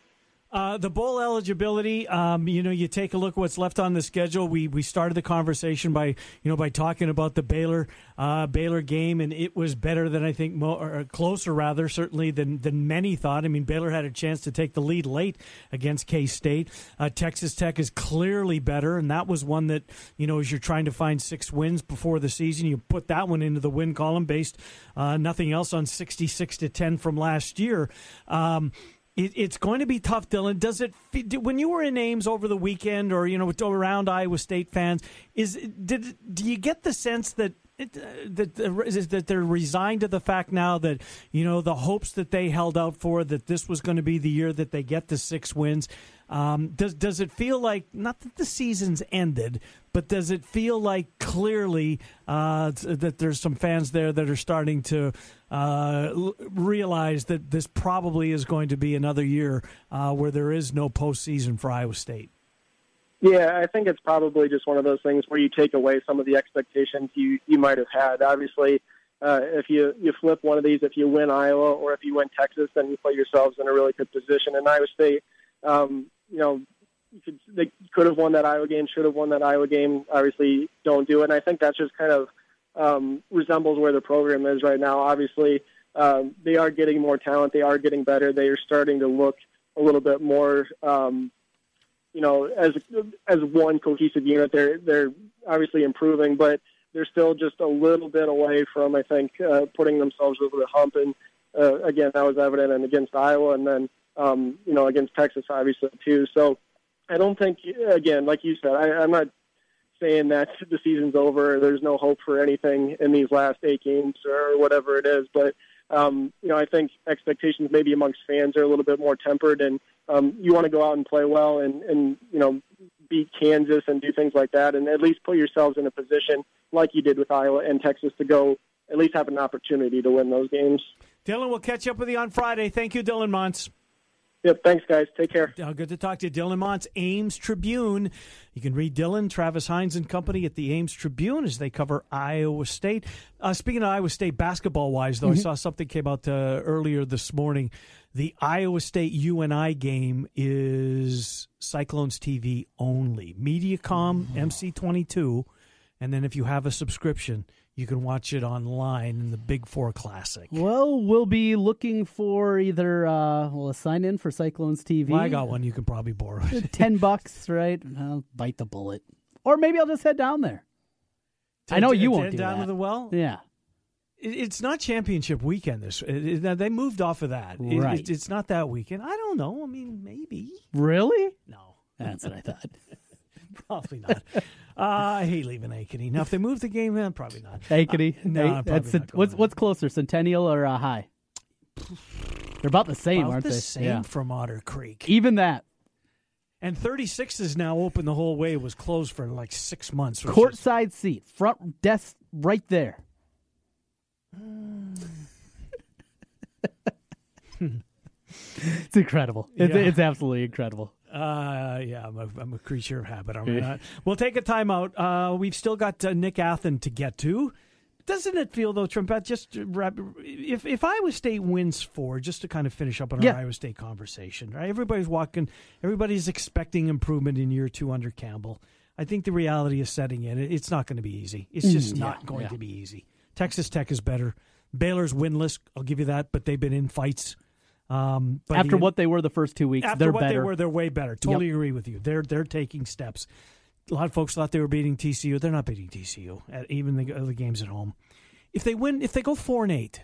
Uh, the bowl eligibility, um, you know, you take a look what's left on the schedule. We we started the conversation by you know by talking about the Baylor uh, Baylor game, and it was better than I think, or closer rather, certainly than than many thought. I mean, Baylor had a chance to take the lead late against K State. Uh, Texas Tech is clearly better, and that was one that you know as you're trying to find six wins before the season, you put that one into the win column based uh, nothing else on sixty six to ten from last year. Um, it, it's going to be tough, Dylan. Does it when you were in Ames over the weekend, or you know, around Iowa State fans? Is did do you get the sense that it, uh, that uh, that they're resigned to the fact now that you know the hopes that they held out for that this was going to be the year that they get the six wins. Um, does does it feel like not that the season's ended, but does it feel like clearly uh, that there's some fans there that are starting to uh, realize that this probably is going to be another year uh, where there is no postseason for Iowa State? Yeah, I think it's probably just one of those things where you take away some of the expectations you you might have had. Obviously, uh, if you you flip one of these, if you win Iowa or if you win Texas, then you put yourselves in a really good position. And Iowa State, um, you know, you could, they could have won that Iowa game, should have won that Iowa game. Obviously, don't do it. And I think that's just kind of um, resembles where the program is right now. Obviously, um, they are getting more talent. They are getting better. They are starting to look a little bit more, um, you know, as as one cohesive unit. They're they're obviously improving, but they're still just a little bit away from, I think, uh, putting themselves over the hump. And uh, again, that was evident and against Iowa, and then um, you know against Texas, obviously too. So I don't think, again, like you said, I, I'm not saying that the season's over. There's no hope for anything in these last eight games or whatever it is. But um, you know, I think expectations maybe amongst fans are a little bit more tempered, and um, you want to go out and play well and and you know beat Kansas and do things like that, and at least put yourselves in a position like you did with Iowa and Texas to go at least have an opportunity to win those games. Dylan, we'll catch up with you on Friday. Thank you, Dylan Montz. Yep. Thanks, guys. Take care. Uh, good to talk to you. Dylan Montz, Ames Tribune. You can read Dylan, Travis Hines, and company at the Ames Tribune as they cover Iowa State. Uh, speaking of Iowa State basketball wise, though, mm-hmm. I saw something came out uh, earlier this morning. The Iowa State UNI game is Cyclones TV only. Mediacom mm-hmm. MC22. And then if you have a subscription, you can watch it online in the Big Four Classic. Well, we'll be looking for either uh, well a sign in for Cyclones TV. Well, I got one you can probably borrow. it. *laughs* Ten *laughs* bucks, right? I'll bite the bullet, or maybe I'll just head down there. I know you won't do down that. to the well. Yeah, it's not championship weekend. This they moved off of that. Right. it's not that weekend. I don't know. I mean, maybe. Really? No, that's what I thought. *laughs* Probably not. Uh, I hate leaving Ankeny. Now, if they move the game, then probably not. *laughs* Ankeny? Uh, no, that's a, what's what's closer, Centennial or uh, High? They're about the same, about aren't the they? Same yeah. from Otter Creek. Even that. And 36 is now open the whole way. It was closed for like six months. Courtside is... seat, front desk, right there. *laughs* it's incredible. It's, Yeah. it's absolutely incredible. Uh, yeah, I'm a, I'm a creature of habit. Aren't I? not? We'll take a timeout. Uh, we've still got uh, Nick Athan to get to. Doesn't it feel though, Trumpet? Just wrap, if if Iowa State wins four, just to kind of finish up on Yeah. our Iowa State conversation, right? Everybody's walking, everybody's expecting improvement in year two under Campbell. I think the reality is setting in. It's not going to be easy. It's just Mm, not going yeah. to be easy. Texas Tech is better. Baylor's winless. I'll give you that, but they've been in fights. Um, but After he- what they were the first two weeks, after they're what better. they were, they're way better. Totally agree with you. They're they're taking steps. A lot of folks thought they were beating TCU. They're not beating TCU. At even the, the games at home. If they win, if they go four and eight,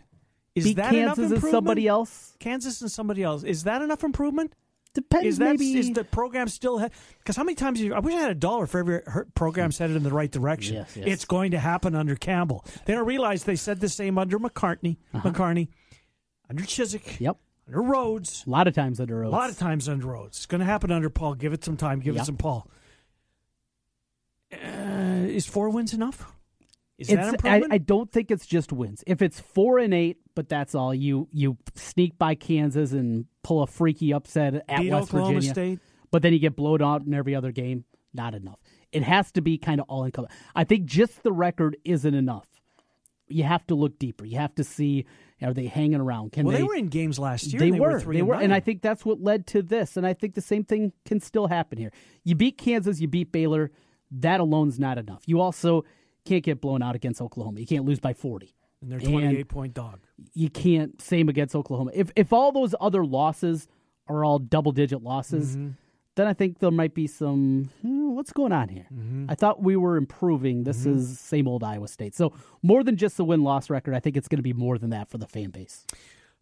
is Beat that enough Kansas and improvement? somebody else? Kansas and somebody else. Is that enough improvement? Depends. Is that maybe is the program still? Because how many times? You, I wish I had a dollar for every program headed in the right direction. Yes, yes. It's going to happen under Campbell. They don't realize they said the same under McCarney, McCarney, under Chizik, Uh-huh. Yep. Under Rhoads. A lot of times under Rhoads. A lot of times under Rhoads. It's going to happen under Paul. Give it some time. Give Yep. it some Paul. Uh, is four wins enough? Is It's- that I, improvement? I don't think it's just wins. If it's four and eight, but that's all you you sneak by Kansas and pull a freaky upset at Beat West Oklahoma Virginia, State. but then you get blown out in every other game. Not enough. It has to be kind of all encompassing. I think just the record isn't enough. You have to look deeper. You have to see are they hanging around? Can well, they? they, were in games last year. They, they were, three they and were, and I think that's what led to this. And I think the same thing can still happen here. You beat Kansas, you beat Baylor. That alone's not enough. You also can't get blown out against Oklahoma. You can't lose by forty. and they're and- twenty-eight point dog. You can't same against Oklahoma. If if all those other losses are all double digit losses, Mm-hmm. Then I think there might be some hmm, what's going on here. Mm-hmm. I thought we were improving. This is same old Iowa State. So more than just the win loss record, I think it's going to be more than that for the fan base.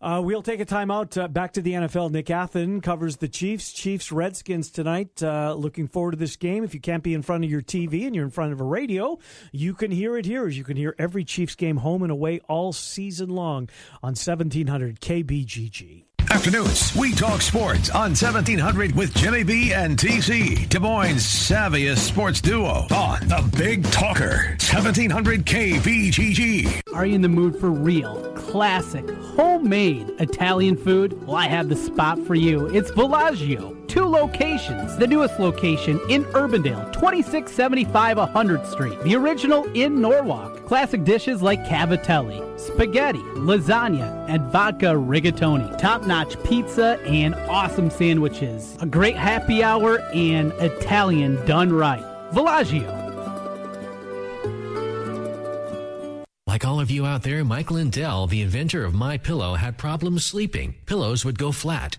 Uh, we'll take a timeout. Uh, back to the NFL. Nick Athan covers the Chiefs. Chiefs Redskins tonight. Uh, looking forward to this game. If you can't be in front of your TV and you're in front of a radio, you can hear it here. As you can hear every Chiefs game home and away all season long on 1700 KBGG. Afternoons, we talk sports on 1700 with Jimmy B and TC, Des Moines' savviest sports duo on the Big Talker, 1700 KBGG. Are you in the mood for real, classic, homemade Italian food? Well, I have the spot for you. It's Villaggio. Two locations. The newest location in Urbandale, 2675 100th Street. The original in Norwalk. Classic dishes like cavatelli, spaghetti, lasagna, and vodka rigatoni. Top notch pizza and awesome sandwiches. A great happy hour and Italian done right. Villaggio. Like all of you out there, Mike Lindell, the inventor of My Pillow, had problems sleeping. Pillows would go flat.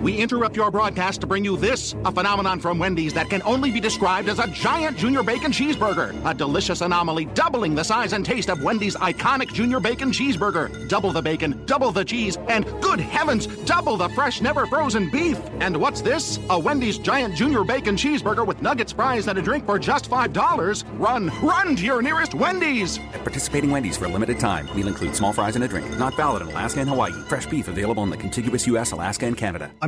We interrupt your broadcast to bring you this, a phenomenon from Wendy's that can only be described as a giant junior bacon cheeseburger. A delicious anomaly doubling the size and taste of Wendy's iconic junior bacon cheeseburger. Double the bacon, double the cheese, and good heavens, double the fresh, never frozen beef. And what's this? A Wendy's giant junior bacon cheeseburger with nuggets, fries, and a drink for just $5. Run, run to your nearest Wendy's. At participating Wendy's for a limited time, meal includes small fries and a drink. Not valid in Alaska and Hawaii. Fresh beef available in the contiguous U.S., Alaska, and Canada. I'm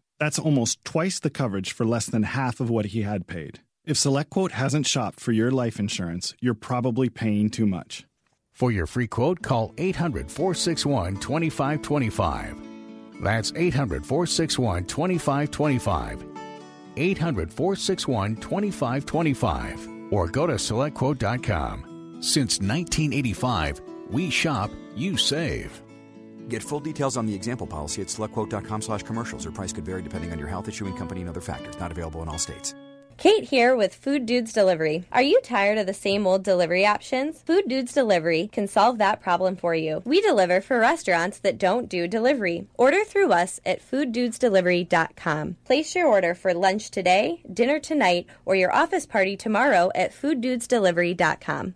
That's almost twice the coverage for less than half of what he had paid. If SelectQuote hasn't shopped for your life insurance, you're probably paying too much. For your free quote, call 800 461 2525. That's 800 461 2525. 800 461 2525. Or go to selectquote.com. Since 1985, we shop, you save. Get full details on the example policy at selectquote.com slash commercials. Or price could vary depending on your health, issuing company, and other factors. Not available in all states. Kate here with Food Dudes Delivery. Are you tired of the same old delivery options? Food Dudes Delivery can solve that problem for you. We deliver for restaurants that don't do delivery. Order through us at fooddudesdelivery.com. Place your order for lunch today, dinner tonight, or your office party tomorrow at fooddudesdelivery.com.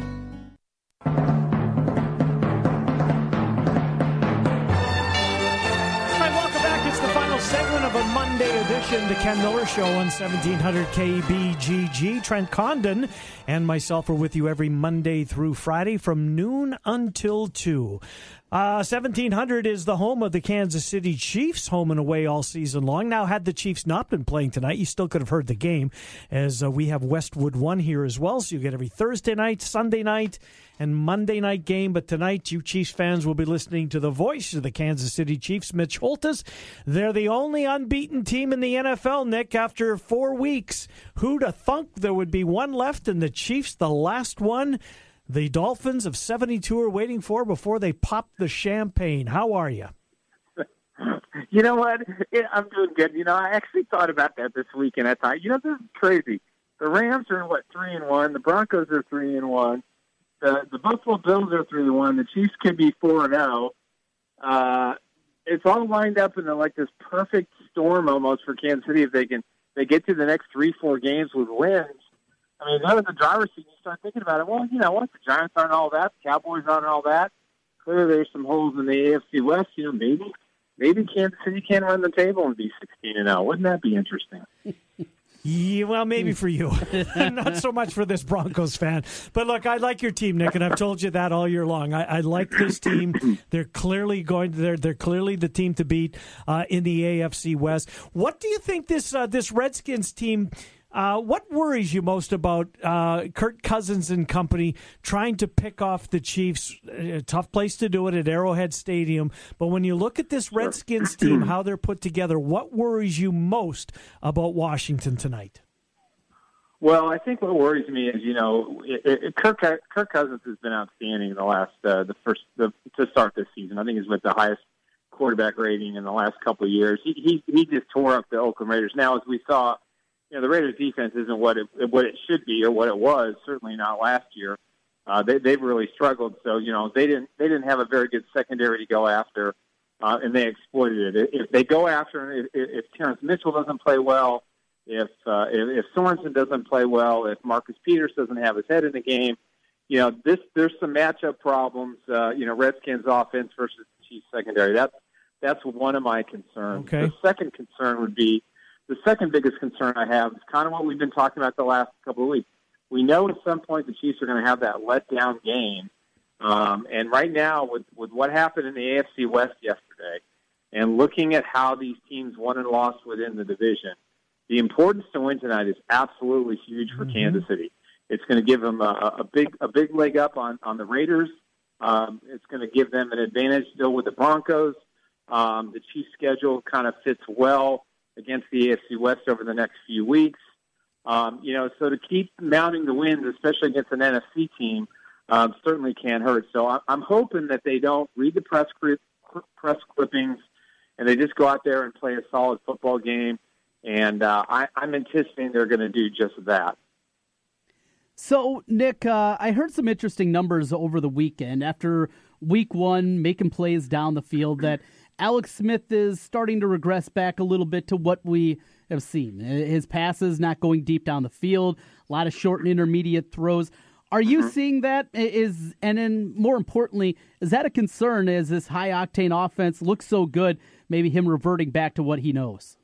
Segment of a Monday edition, the Ken Miller Show on 1700 KBGG. Trent Condon and myself are with you every Monday through Friday from noon until 2. Uh, 1700 is the home of the Kansas City Chiefs, home and away all season long. Now, had the Chiefs not been playing tonight, you still could have heard the game, as uh, we have Westwood One here as well. So you get every Thursday night, Sunday night, and Monday night game. But tonight, you Chiefs fans will be listening to the voice of the Kansas City Chiefs, Mitch Holthus. They're the only unbeaten team in the NFL, Nick, after four weeks. Who'd have thunk there would be one left and the Chiefs, the last one? The Dolphins of 72 are waiting for before they pop the champagne. How are you? *laughs* You know what? I'm doing good. You know, I actually thought about that this weekend. I thought, you know, this is crazy. The Rams are what three and one. The Broncos are three and one. The the Buffalo Bills are three and one. The Chiefs could be four and zero. Uh, it's all lined up in the, like this perfect storm almost for Kansas City if they can they get to the next three four games with wins I mean, they're in the driver's seat. You start thinking about it. Well, you know what? if The Giants aren't all that. The Cowboys aren't all that. Clearly, there's some holes in the AFC West. You know, maybe maybe Kansas City can run the table and be 16 and 0. Wouldn't that be interesting? Yeah, well, maybe for you, *laughs* not so much for this Broncos fan. But look, I like your team, Nick, and I've told you that all year long. I, I like this team. They're clearly going. They're they're clearly the team to beat uh, in the AFC West. What do you think this uh, this Redskins team? Uh, what worries you most about uh, Kirk Cousins and company trying to pick off the Chiefs? A tough place to do it at Arrowhead Stadium. But when you look at this Redskins team, how they're put together, what worries you most about Washington tonight? Well, I think what worries me is, you know, it, it, Kirk Kirk Cousins has been outstanding in the last uh, the first the, to start this season. I think he's with the highest quarterback rating in the last couple of years. He he, he just tore up the Oakland Raiders. Now, as we saw you know, the Raiders' defense isn't what it what it should be or what it was. Certainly not last year. Uh, they they've really struggled. So you know, they didn't they didn't have a very good secondary to go after, uh, and they exploited it. If they go after, if, if Terrence Mitchell doesn't play well, if uh, if, if Sorensen doesn't play well, if Marcus Peters doesn't have his head in the game, you know, this there's some matchup problems. Uh, you know, Redskins offense versus the Chiefs secondary. That's that's one of my concerns. Okay. The second concern would be the second biggest concern I have is kind of what we've been talking about the last couple of weeks. We know at some point the Chiefs are going to have that letdown game. Um, and right now, with, with what happened in the AFC West yesterday, and looking at how these teams won and lost within the division, the importance to win tonight is absolutely huge for mm-hmm. Kansas City. It's going to give them a, a big a big leg up on on the Raiders. Um, it's going to give them an advantage still with the Broncos. Um, the Chiefs' schedule kind of fits well against the AFC West over the next few weeks. Um, you know, so to keep mounting the wins, especially against an NFC team, um, certainly can't hurt. So I, I'm hoping that they don't read the press press clippings, and they just go out there and play a solid football game. And uh, I, I'm anticipating they're going to do just that. So, Nick, uh, I heard some interesting numbers over the weekend after week one, making plays down the field, that Alex Smith is starting to regress back a little bit to what we have seen. His passes not going deep down the field, a lot of short and intermediate throws. Are you mm-hmm. seeing that? Is and then more importantly, is that a concern as this high octane offense looks so good? Maybe him reverting back to what he knows.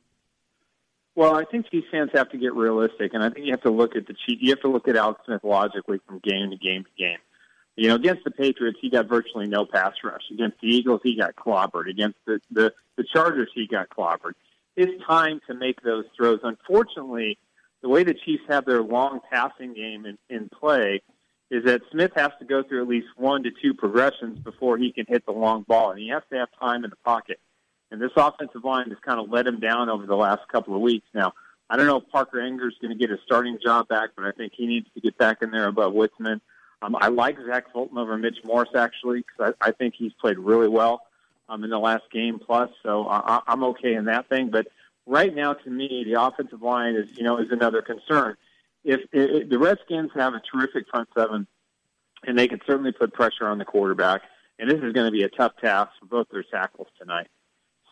Well, I think Chiefs fans have to get realistic, and I think you have to look at the Chief. You have to look at Alex Smith logically from game to game to game. You know, against the Patriots, he got virtually no pass rush. Against the Eagles, he got clobbered. Against the the, the Chargers, he got clobbered. It's time to make those throws. Unfortunately, the way the Chiefs have their long passing game in, in play is that Smith has to go through at least one to two progressions before he can hit the long ball, and he has to have time in the pocket. And this offensive line has kind of let him down over the last couple of weeks. Now, I don't know if Parker Ehinger is going to get his starting job back, but I think he needs to get back in there above Witzmann. Um, I like Zach Fulton over Mitch Morse actually because I, I think he's played really well um, in the last game plus. So I, I'm okay in that thing. But right now, to me, the offensive line is you know is another concern. If, if the Redskins have a terrific front seven, and they can certainly put pressure on the quarterback, and this is going to be a tough task for both their tackles tonight.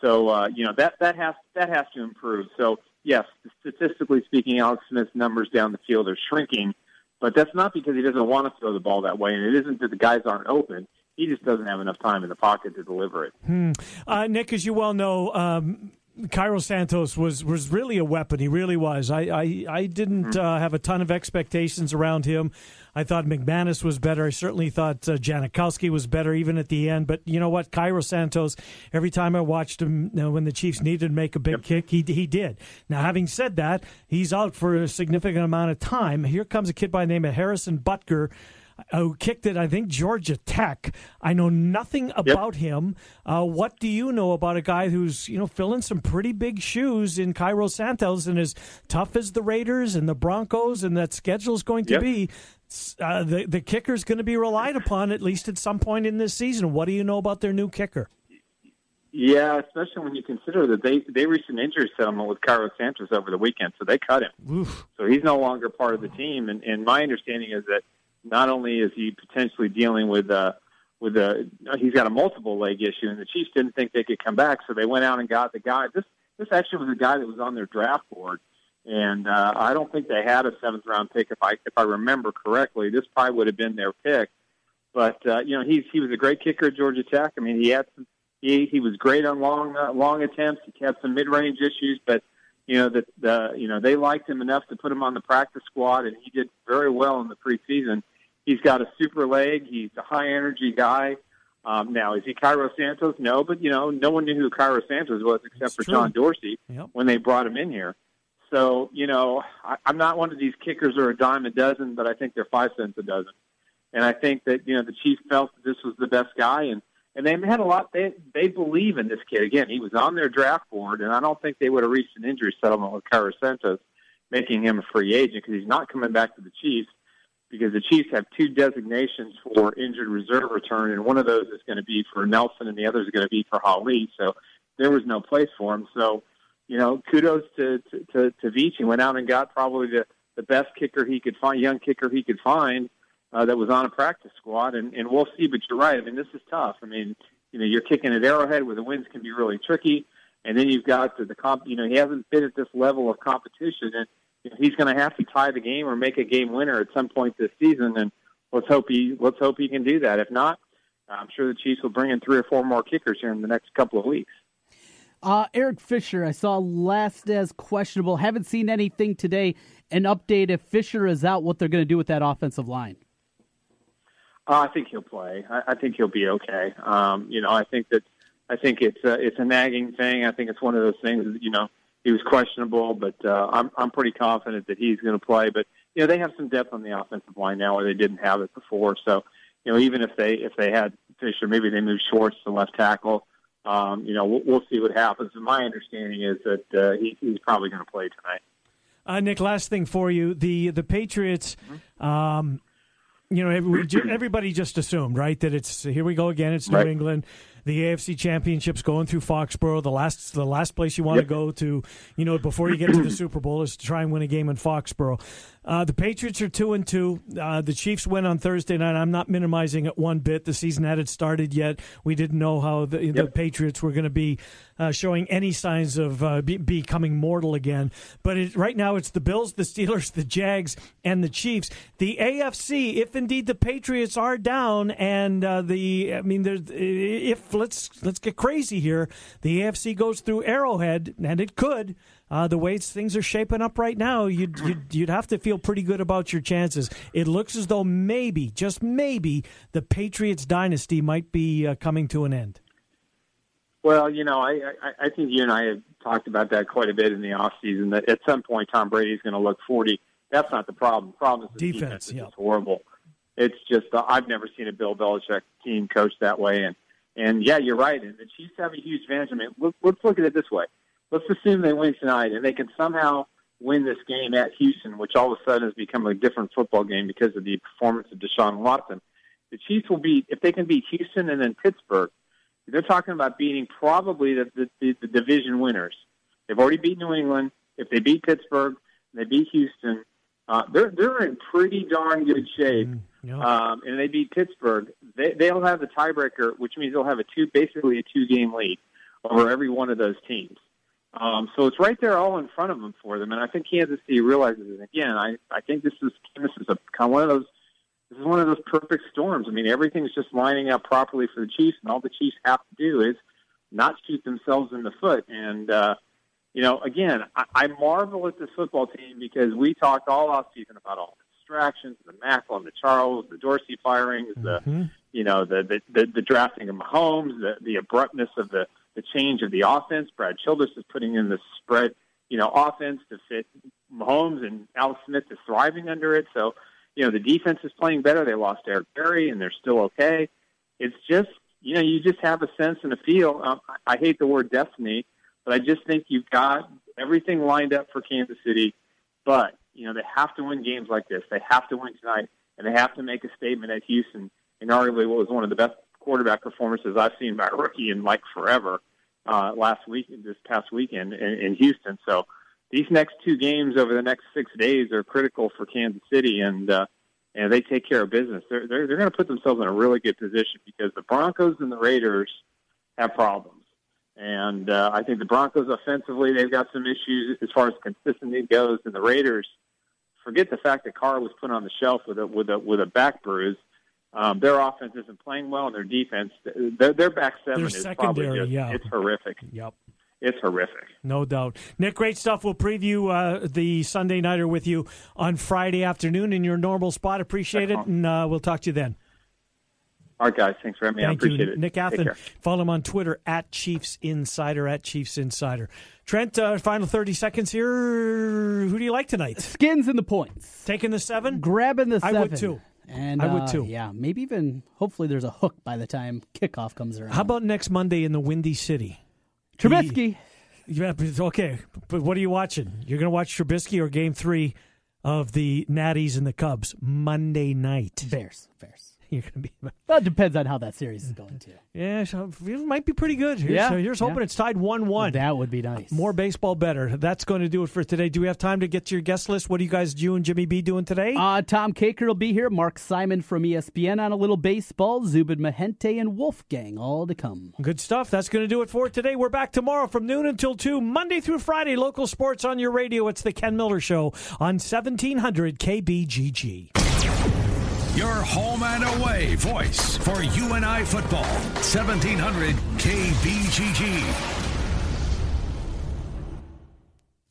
So uh, you know that that has that has to improve. So yes, statistically speaking, Alex Smith's numbers down the field are shrinking, but that's not because he doesn't want to throw the ball that way, and it isn't that the guys aren't open. He just doesn't have enough time in the pocket to deliver it. Hmm. Uh, Nick, as you well know, um, Cairo Santos was was really a weapon. He really was. I I, I didn't mm-hmm. uh, have a ton of expectations around him. I thought McManus was better. I certainly thought uh, Janikowski was better, even at the end. But you know what, Cairo Santos. Every time I watched him, you know, when the Chiefs needed to make a big yep. kick, he he did. Now, having said that, he's out for a significant amount of time. Here comes a kid by the name of Harrison Butker who kicked it, I think, Georgia Tech. I know nothing about yep. him. Uh, what do you know about a guy who's, you know, filling some pretty big shoes in Cairo Santos and as tough as the Raiders and the Broncos and that schedule is going to yep. be? Uh, the the kicker is going to be relied upon at least at some point in this season. What do you know about their new kicker? Yeah, especially when you consider that they they reached an injury settlement with Cairo Santos over the weekend, so they cut him. Oof. So he's no longer part of the team. And, and my understanding is that not only is he potentially dealing with uh, with a he's got a multiple leg issue, and the Chiefs didn't think they could come back, so they went out and got the guy. This this actually was a guy that was on their draft board, and uh, I don't think they had a seventh round pick if I if I remember correctly. This probably would have been their pick, but uh, you know he's he was a great kicker at Georgia Tech. I mean he had some he he was great on long uh, long attempts. He had some mid range issues, but you know that the you know they liked him enough to put him on the practice squad, and he did very well in the preseason. He's got a super leg. He's a high energy guy. Um, now, is he Cairo Santos? No, but you know, no one knew who Cairo Santos was except That's for true. John Dorsey yep. when they brought him in here. So, you know, I, I'm not one of these kickers are a dime a dozen, but I think they're five cents a dozen. And I think that you know the Chiefs felt that this was the best guy, and and they had a lot. They they believe in this kid. Again, he was on their draft board, and I don't think they would have reached an injury settlement with Cairo Santos, making him a free agent because he's not coming back to the Chiefs because the Chiefs have two designations for injured reserve return, and one of those is going to be for Nelson, and the other is going to be for Hali. So there was no place for him. So, you know, kudos to to, to, to Veach. He went out and got probably the the best kicker he could find, young kicker he could find uh, that was on a practice squad, and and we'll see. But you're right. I mean, this is tough. I mean, you know, you're kicking at Arrowhead where the winds can be really tricky, and then you've got the, the comp. You know, he hasn't been at this level of competition, and he's going to have to tie the game or make a game winner at some point this season. And let's hope he let's hope he can do that. If not, I'm sure the Chiefs will bring in three or four more kickers here in the next couple of weeks. Uh, Eric Fisher, I saw last as questionable. Haven't seen anything today. An update if Fisher is out, what they're going to do with that offensive line. Uh, I think he'll play. I, I think he'll be okay. Um, you know, I think that I think it's a, it's a nagging thing. I think it's one of those things. You know, he was questionable, but uh, I'm I'm pretty confident that he's going to play. But you know they have some depth on the offensive line now where they didn't have it before. So you know even if they if they had Fisher, maybe they move Schwartz to left tackle. Um, you know we'll, we'll see what happens. And my understanding is that uh, he, he's probably going to play tonight. Uh, Nick, last thing for you: the the Patriots. Um, you know, everybody just assumed, right, that it's here we go again. It's New Right. England. The AFC Championship's going through Foxborough. The last the last place you want to Yep. go to, you know, before you get to the *clears throat* Super Bowl is to try and win a game in Foxborough. Uh, the Patriots are two and two. Uh, the Chiefs win on Thursday night. I'm not minimizing it one bit. The season hadn't started yet. We didn't know how the, the Patriots were going to be uh, showing any signs of uh, be, becoming mortal again. But it, right now, it's the Bills, the Steelers, the Jags, and the Chiefs. The AFC, if indeed the Patriots are down, and uh, the I mean, there's if let's let's get crazy here, the AFC goes through Arrowhead, and it could. Uh, the way things are shaping up right now, you'd, you'd *clears throat* you'd have to feel pretty good about your chances. It looks as though maybe, just maybe, the Patriots dynasty might be uh, coming to an end. Well, you know, I, I I think you and I have talked about that quite a bit in the off season. That at some point Tom Brady's going to look forty. That's not the problem. The problem is the Defense, defense, is yeah. horrible. It's just uh, I've never seen a Bill Belichick team coached that way. And and yeah, you're right. And the Chiefs have a huge advantage. I mean, look, let's look at it this way. Let's assume they win tonight and they can somehow win this game at Houston, which all of a sudden has become a different football game because of the performance of Deshaun Watson. The Chiefs will beat if they can beat Houston and then Pittsburgh. They're talking about beating probably the, the, the, the division winners. They've already beat New England. If they beat Pittsburgh, they beat Houston. Uh, they're they're in pretty darn good shape. Um, and they beat Pittsburgh. They they'll have the tiebreaker, which means they'll have a two basically a two game lead over every one of those teams. Um, so it's right there all in front of them for them. And I think Kansas City realizes it. Again, I I think this is this is a kind of one of those this is one of those perfect storms. I mean, everything's just lining up properly for the Chiefs, and all the Chiefs have to do is not shoot themselves in the foot. And uh, you know, again, I, I marvel at this football team because we talked all off season about all the distractions, the Maclin, the Charles, the Dorsey firings, the you know, the the, the, the drafting of Mahomes, the the abruptness of the the change of the offense. Brad Childress is putting in the spread, you know, offense to fit Mahomes, and Alex Smith is thriving under it. So you know, the defense is playing better. They lost Eric Berry, and they're still okay. It's just, you know, you just have a sense and a feel. Um, I hate the word destiny, but I just think you've got everything lined up for Kansas City. But, you know, they have to win games like this. They have to win tonight, and they have to make a statement at Houston in arguably what was one of the best quarterback performances I've seen by rookie in like forever uh, last week, this past weekend in, in Houston. So, these next two games over the next six days are critical for Kansas City, and uh, and they take care of business. They're they're, they're going to put themselves in a really good position because the Broncos and the Raiders have problems, and uh, I think the Broncos offensively they've got some issues as far as consistency goes, and the Raiders forget the fact that Carr was put on the shelf with a with a with a back bruise. Um, their offense isn't playing well, and their defense their their back seven Their is probably secondary, just yeah. it's horrific. Yep. It's horrific. No doubt. Nick, great stuff. We'll preview uh, the Sunday Nighter with you on Friday afternoon in your normal spot. Appreciate it, and uh, we'll talk to you then. All right, guys. Thanks for having me. I Thank appreciate you, it. Nick Take Athan. Follow him on Twitter at Chiefs Insider at Chiefs Insider. Trent, uh, final thirty seconds here. Who do you like tonight? Skins in the points. Taking the seven. Grabbing the seven. I would too. And I would uh, too. Yeah, maybe even hopefully there's a hook by the time kickoff comes around. How about next Monday in the Windy City? Trubisky. Yeah, okay. But what are you watching? You're going to watch Trubisky or Game Three of the Natties and the Cubs Monday night? Bears. Bears. You're going to be. Well, it depends on how that series is going to. Yeah, so it might be pretty good. Here's, Yeah, so here's hoping yeah. it's tied one-one. That would be nice. More baseball, better. That's going to do it for today. Do we have time to get to your guest list? What are you guys, you and Jimmy B, doing today? Uh, Tom Kakert will be here. Mark Simon from ESPN on a little baseball. Zubin Mehenti and Wolfgang all to come. Good stuff. That's going to do it for today. We're back tomorrow from noon until 2, Monday through Friday. Local sports on your radio. It's the Ken Miller Show on 1700 KBGG. Your home and away voice for UNI football. 1700 KBGG.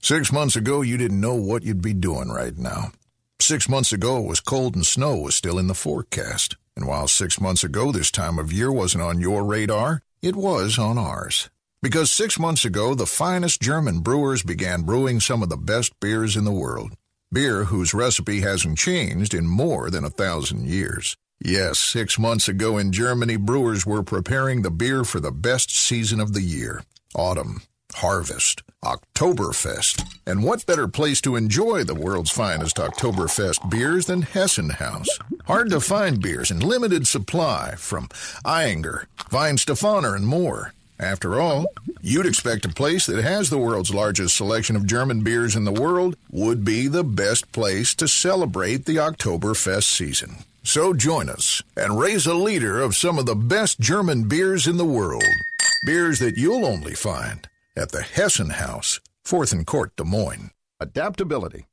Six months ago, you didn't know what you'd be doing right now. Six months ago, it was cold and snow was still in the forecast. And while six months ago this time of year wasn't on your radar, it was on ours. Because six months ago, the finest German brewers began brewing some of the best beers in the world. Beer whose recipe hasn't changed in more than a thousand years. Yes, six months ago in Germany, brewers were preparing the beer for the best season of the year autumn, harvest, Oktoberfest. And what better place to enjoy the world's finest Oktoberfest beers than Hessen Haus? Hard to find beers in limited supply from Ayinger, Weihenstephaner, and more. After all, you'd expect a place that has the world's largest selection of German beers in the world would be the best place to celebrate the Oktoberfest season. So join us and raise a liter of some of the best German beers in the world. Beers that you'll only find at the Hessen Haus, 4th and Court, Des Moines. Adaptability.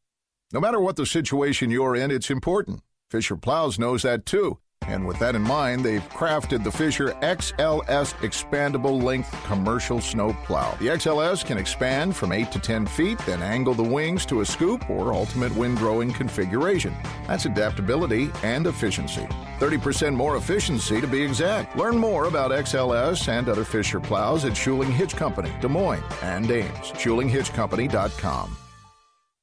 No matter what the situation you're in, it's important. Fisher Plows knows that too. And with that in mind, they've crafted the Fisher XLS expandable length commercial snow plow. The XLS can expand from 8 to 10 feet, then angle the wings to a scoop or ultimate windrowing configuration. That's adaptability and efficiency. 30% more efficiency to be exact. Learn more about XLS and other Fisher plows at Schuling Hitch Company, Des Moines, and Ames. SchulingHitchCompany.com.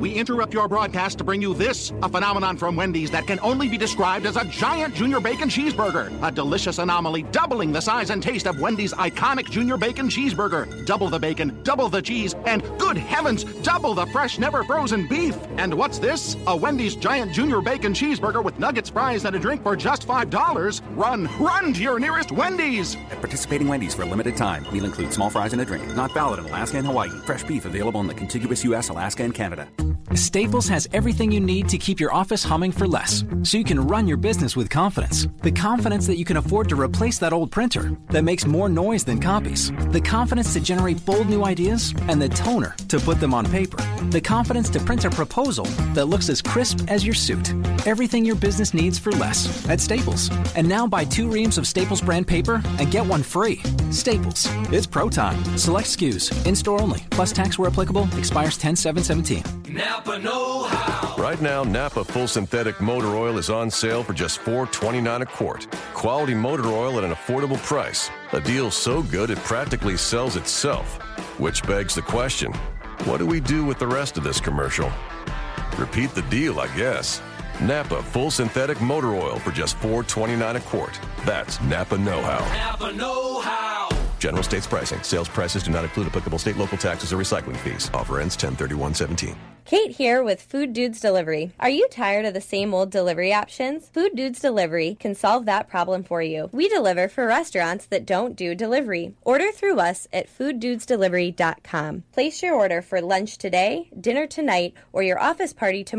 We interrupt your broadcast to bring you this a phenomenon from Wendy's that can only be described as a giant junior bacon cheeseburger. A delicious anomaly doubling the size and taste of Wendy's iconic junior bacon cheeseburger. Double the bacon, double the cheese, and good heavens, double the fresh, never frozen beef. And what's this? A Wendy's giant junior bacon cheeseburger with nuggets, fries, and a drink for just $5. Run, run to your nearest Wendy's. At participating Wendy's for a limited time, meal includes small fries and a drink. Not valid in Alaska and Hawaii. Fresh beef available in the contiguous U.S., Alaska, and Canada. Staples has everything you need to keep your office humming for less, so you can run your business with confidence. The confidence that you can afford to replace that old printer that makes more noise than copies. The confidence to generate bold new ideas and the toner to put them on paper. The confidence to print a proposal that looks as crisp as your suit. Everything your business needs for less at Staples. And now buy two reams of Staples brand paper and get one free. Staples. It's pro time. Select SKUs. In store only. Plus tax where applicable. Expires 10 7 17. Napa Know How. Right now, Napa Full Synthetic Motor Oil is on sale for just $4.29 a quart. Quality motor oil at an affordable price. A deal so good it practically sells itself. Which begs the question what do we do with the rest of this commercial? Repeat the deal, I guess. Napa Full Synthetic Motor Oil for just $4.29 a quart. That's Napa Know How. Napa Know How. General states pricing. Sales prices do not include applicable state, local taxes, or recycling fees. Offer ends 103117. Kate here with Food Dudes Delivery. Are you tired of the same old delivery options? Food Dudes Delivery can solve that problem for you. We deliver for restaurants that don't do delivery. Order through us at fooddudesdelivery.com. Place your order for lunch today, dinner tonight, or your office party tomorrow